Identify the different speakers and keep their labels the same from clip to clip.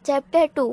Speaker 1: Chapter 2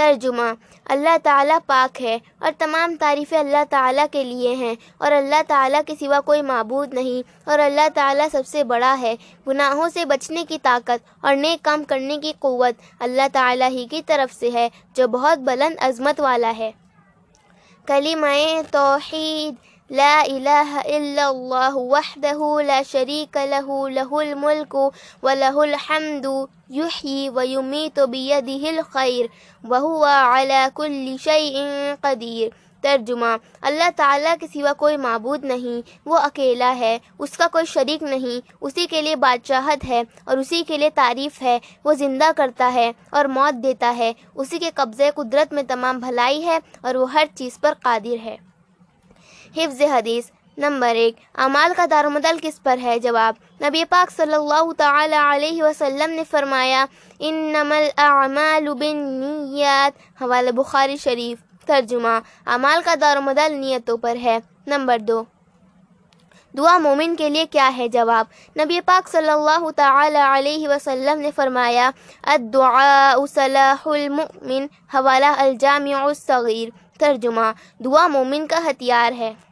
Speaker 1: तर्जुमा। अल्लाह ताला पाक है और तमाम तारीफ़ें अल्लाह ताला के लिए हैं और अल्लाह ताला के सिवा कोई मबूद नहीं और अल्लाह ताला सबसे बड़ा है। गुनाहों से बचने की ताकत और नेक काम करने की क़वत अल्लाह ताला ही की तरफ़ से है, जो बहुत बुलंद अज़मत वाला है। कलिमाए तोहीद। इल्लल्लाह वहदहु ला शरीक लहु लहुल मुल्कु व लहुल हम्दु युही व युमीत बियदिहिल खैर व हुवा अला कुल्लि शैइन कदीर तर्जुमा अल्लाह ताला के सिवा कोई मबूद नहीं वो अकेला है उसका कोई शरीक नहीं उसी के लिए बादशाहत है और उसी के लिए तारीफ़ है वो ज़िंदा करता है और मौत देता है उसी के कब्ज़े कुदरत में तमाम भलाई है और वो हर चीज़ पर कादिर है हिफ्ज़ हदीस नंबर एक। अमाल का दारमदल किस पर है? जवाब, नबी पाक सल्लल्लाहु अलैहि वसल्लम ने फरमाया इन नमल अमाल बिन्नियात। हवाला बुखारी शरीफ। तर्जुमा, अमाल का दारमदल नियतों पर है। नंबर दो। दुआ मोमिन के लिए क्या है जवाब? नबी पाक सल्लल्लाहु अलैहि वसल्लम ने फरमाया, अद्दुआ सलाहुल मुमिन हवाला सगीर। तर्जुमा, दुआ मोमिन का हथियार है।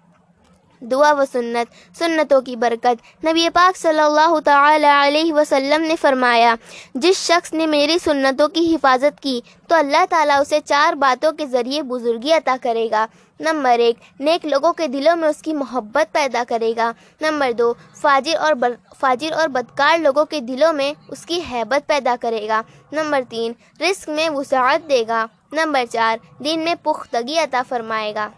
Speaker 1: दुआ व सुन्नत सुन्नतों की बरकत। नबी पाक सल्लल्लाहु अलैहि वसल्लम ने फरमाया जिस शख्स ने मेरी सुन्नतों की हिफाजत की तो अल्लाह ताला उसे चार बातों के ज़रिए बुजुर्गी अता करेगा। नंबर एक नेक लोगों के दिलों में उसकी मोहब्बत पैदा करेगा। नंबर दो फाजिर और बर, फाजिर और बदकार लोगों के दिलों में उसकी हैबत पैदा करेगा। नंबर तीन रिस्क में वसात देगा। नंबर चार दिन में पुख्तगी अता फरमाएगा।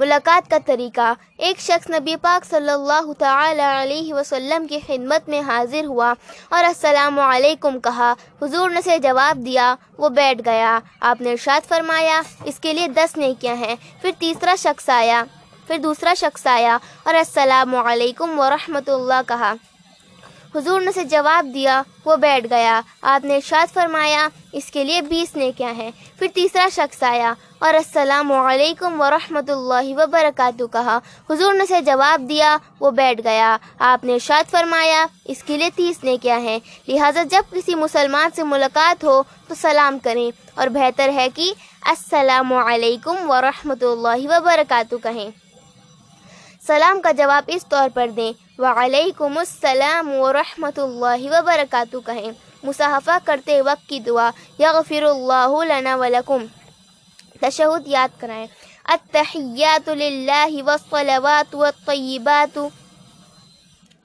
Speaker 1: मुलाकात का तरीका, एक शख्स नबी पाक सल्लल्लाहु अलैहि वसल्लम की खिदमत में हाजिर हुआ और अस्सलाम वालेकुम कहा। हुजूर ने से जवाब दिया, वो बैठ गया। आपने इरशाद फरमाया, इसके लिए दस नेकियाँ हैं। फिर तीसरा शख्स आया, फिर दूसरा शख्स आया और अस्सलाम वालेकुम कहा। हुजूर ने से जवाब दिया, वो बैठ गया। आपने इरशाद फरमाया, इसके लिए बीस ने क्या है। फिर तीसरा शख्स आया और अस्सलाम वालेकुम वरहमतुल्लाहि वबरकातुहू कहा। हुजूर ने से जवाब दिया, वो बैठ गया। आपने इरशाद फरमाया, इसके लिए तीस ने क्या है। लिहाजा जब किसी मुसलमान से मुलाकात हो तो सलाम करें। और बेहतर है कि अस्सलाम वालेकुम वरहमतुल्लाहि वबरकातुहू कहें। सलाम का जवाब इस तौर पर दें। वालेकुमुस्सलाम वरहमतुल्लाहि वबरकातुहू कहें, मुसाहफ़ा करते वक्त की दुआ, यगफिरुल्लाहु लना वलकुम। तशहुद याद कराएँ। अत्तहियातु लिल्लाहि वस्सलावातु वत्तय्यिबातु।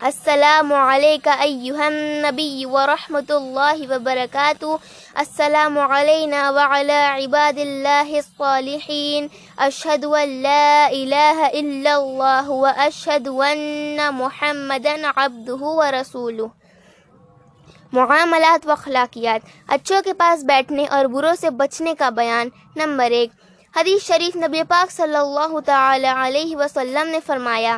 Speaker 1: अय्युहन नबी व रहमतुल्लाहि व बरकातुहू अस्सलामु अलैना व अला इबादिल्लाहिस सालिहीन अशहदु अन ला इलाहा इल्लल्लाह व अशहदु अन्ना मुहम्मदन अब्दुहु व रसूलुहु मामलात व अखलाकियात अच्छों के पास बैठने और बुरों से बचने का बयान नंबर एक हदीस शरीफ नबी पाक सल्लल्लाहु अलैहि वसल्लम ने फरमाया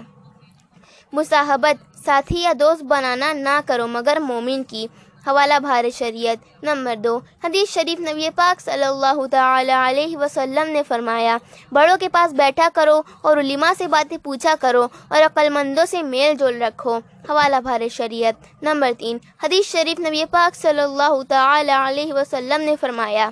Speaker 1: मुसाहबत, साथी या दोस्त बनाना ना करो, मगर मोमिन की। हवाला भार शरीयत, नंबर दो। हदीस शरीफ नबी पाक सल्लल्लाहु अलैहि वसल्लम ने फरमाया, बड़ों के पास बैठा करो और उलिमा से बातें पूछा करो और अक्लमंदों से मेल जोल रखो। हवाला भार शरीयत, नंबर तीन। हदीस शरीफ नबी पाक सल्लल्लाहु अलैहि वसल्लम ने फरमाया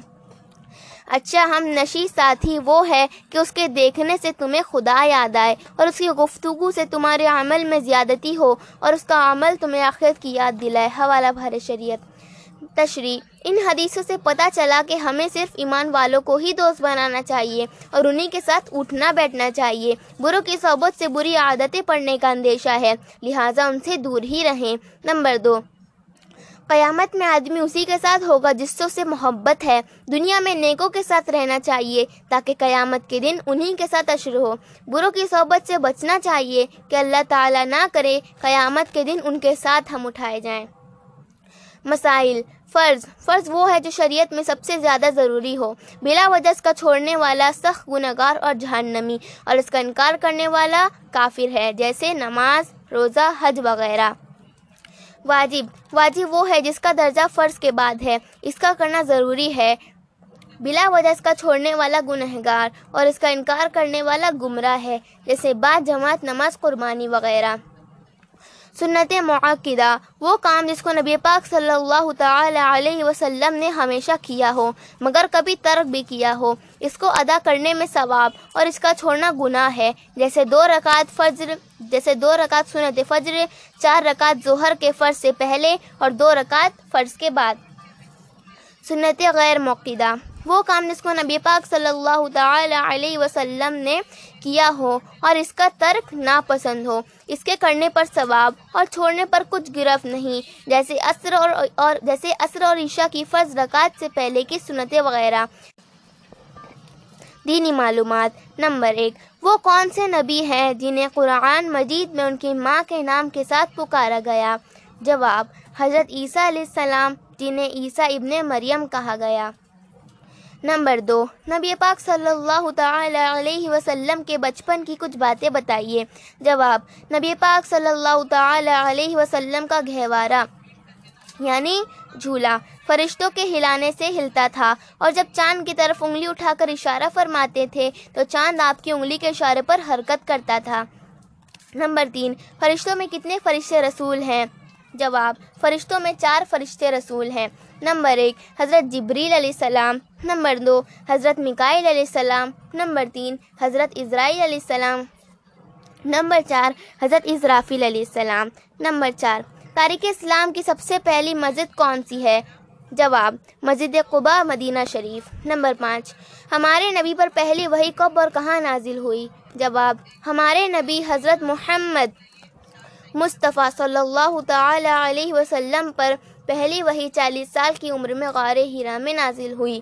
Speaker 1: अच्छा हम नशी साथी वो है कि उसके देखने से तुम्हें खुदा याद आए और उसकी गुफ्तु से तुम्हारे अमल में ज़्यादती हो और उसका अमल तुम्हें आखिरत की याद दिलाए। हवाला भर शरीयत। तशरी। इन हदीसों से पता चला कि हमें सिर्फ़ ईमान वालों को ही दोस्त बनाना चाहिए और उन्हीं के साथ उठना बैठना चाहिए। बुरों की सोबत से बुरी आदतें पड़ने का अंदेशा है। लिहाजा उनसे दूर ही रहें। नंबर दो। क़यामत में आदमी उसी के साथ होगा जिससे उसे मोहब्बत है। दुनिया में नेकों के साथ रहना चाहिए, ताकि क़यामत के दिन उन्हीं के साथ अशर हो। बुरों की सोबत से बचना चाहिए कि अल्लाह ताला ना करे, क़यामत के दिन उनके साथ हम उठाए जाएँ। मसाइल, फ़र्ज़। फ़र्ज़ वो है जो शरीयत में सबसे ज़्यादा ज़रूरी हो। बिला वजह इसका छोड़ने वाला सख्त गुनगार और जहन्नमी, और इसका इनकार करने वाला काफिर है, जैसे नमाज़, रोज़ा, हज वगैरह। वाजिब। वाजिब वो है जिसका दर्जा फ़र्ज़ के बाद है। इसका करना ज़रूरी है। बिला वजह इसका छोड़ने वाला गुनहगार और इसका इनकार करने वाला गुमराह है। जैसे बाद जमात, नमाज़, कुर्बानी वगैरह। सुन्नत मुआकिदा वो काम जिसको नबी पाक सल्लल्लाहु अलैहि वसल्लम ने हमेशा किया हो, मगर कभी तर्क भी किया हो। इसको अदा करने में सवाब और इसका छोड़ना गुनाह है। जैसे दो रकात फज्र, जैसे दो रकात सुनत फज्र, चार रकात जोहर के फ़र्ज़ से पहले और दो रकात फ़र्ज़ के बाद। सुन्नत गैर मौक़दा वो काम जिसको नबी पाक सल्लल्लाहु अलैहि वसल्लम ने किया हो और इसका तर्क नापसंद हो। इसके करने पर सवाब और छोड़ने पर कुछ गिरफ्त नहीं। जैसे असर और, और जैसे असर और ईशा की फ़र्ज़ रकात से पहले की सुनतें वगैरह। दीनी मालूम नंबर एक वो कौन से नबी हैं जिन्हें कुरान मजीद में उनकी माँ के नाम के साथ पुकारा गया? जवाब हज़रत ईसा जिन्हें ईसा इब्ने मरियम कहा गया। नंबर दो, नबी पाक सल्लल्लाहु अलैहि वसल्लम के बचपन की कुछ बातें बताइए। जवाब, नबी पाक सल्लल्लाहु अलैहि वसल्लम का गहवारा, यानी झूला, फरिश्तों के हिलाने से हिलता था और जब चाँद की तरफ़ उंगली उठाकर इशारा फरमाते थे तो चाँद आपकी उंगली के इशारे पर हरकत करता था। नंबर तीन, फरिश्तों में कितने फरिश्ते रसूल हैं? जवाब, फरिश्तों में चार फरिश्ते रसूल हैं। नंबर एक, हज़रत जबरील सलाम नंबर दो, हज़रत मिकाइल सलाम। नंबर तीन, हज़रत इसराइल सलाम। नंबर चार, हज़रत इसराफिल सलाम। नंबर चार, तारीख इस्लाम की सबसे पहली मस्जिद कौन सी है? जवाब, मस्जिद कुबा, मदीना शरीफ। नंबर पाँच, हमारे नबी पर पहली वही कब और कहाँ नाजिल हुई? जवाब, हमारे नबी हज़रत मोहम्मद मुस्तफ़ा सल्लल्लाहु अलैहि वसल्लम पर पहली वही चालीस साल की उम्र में गार हीरा में नाजिल हुई।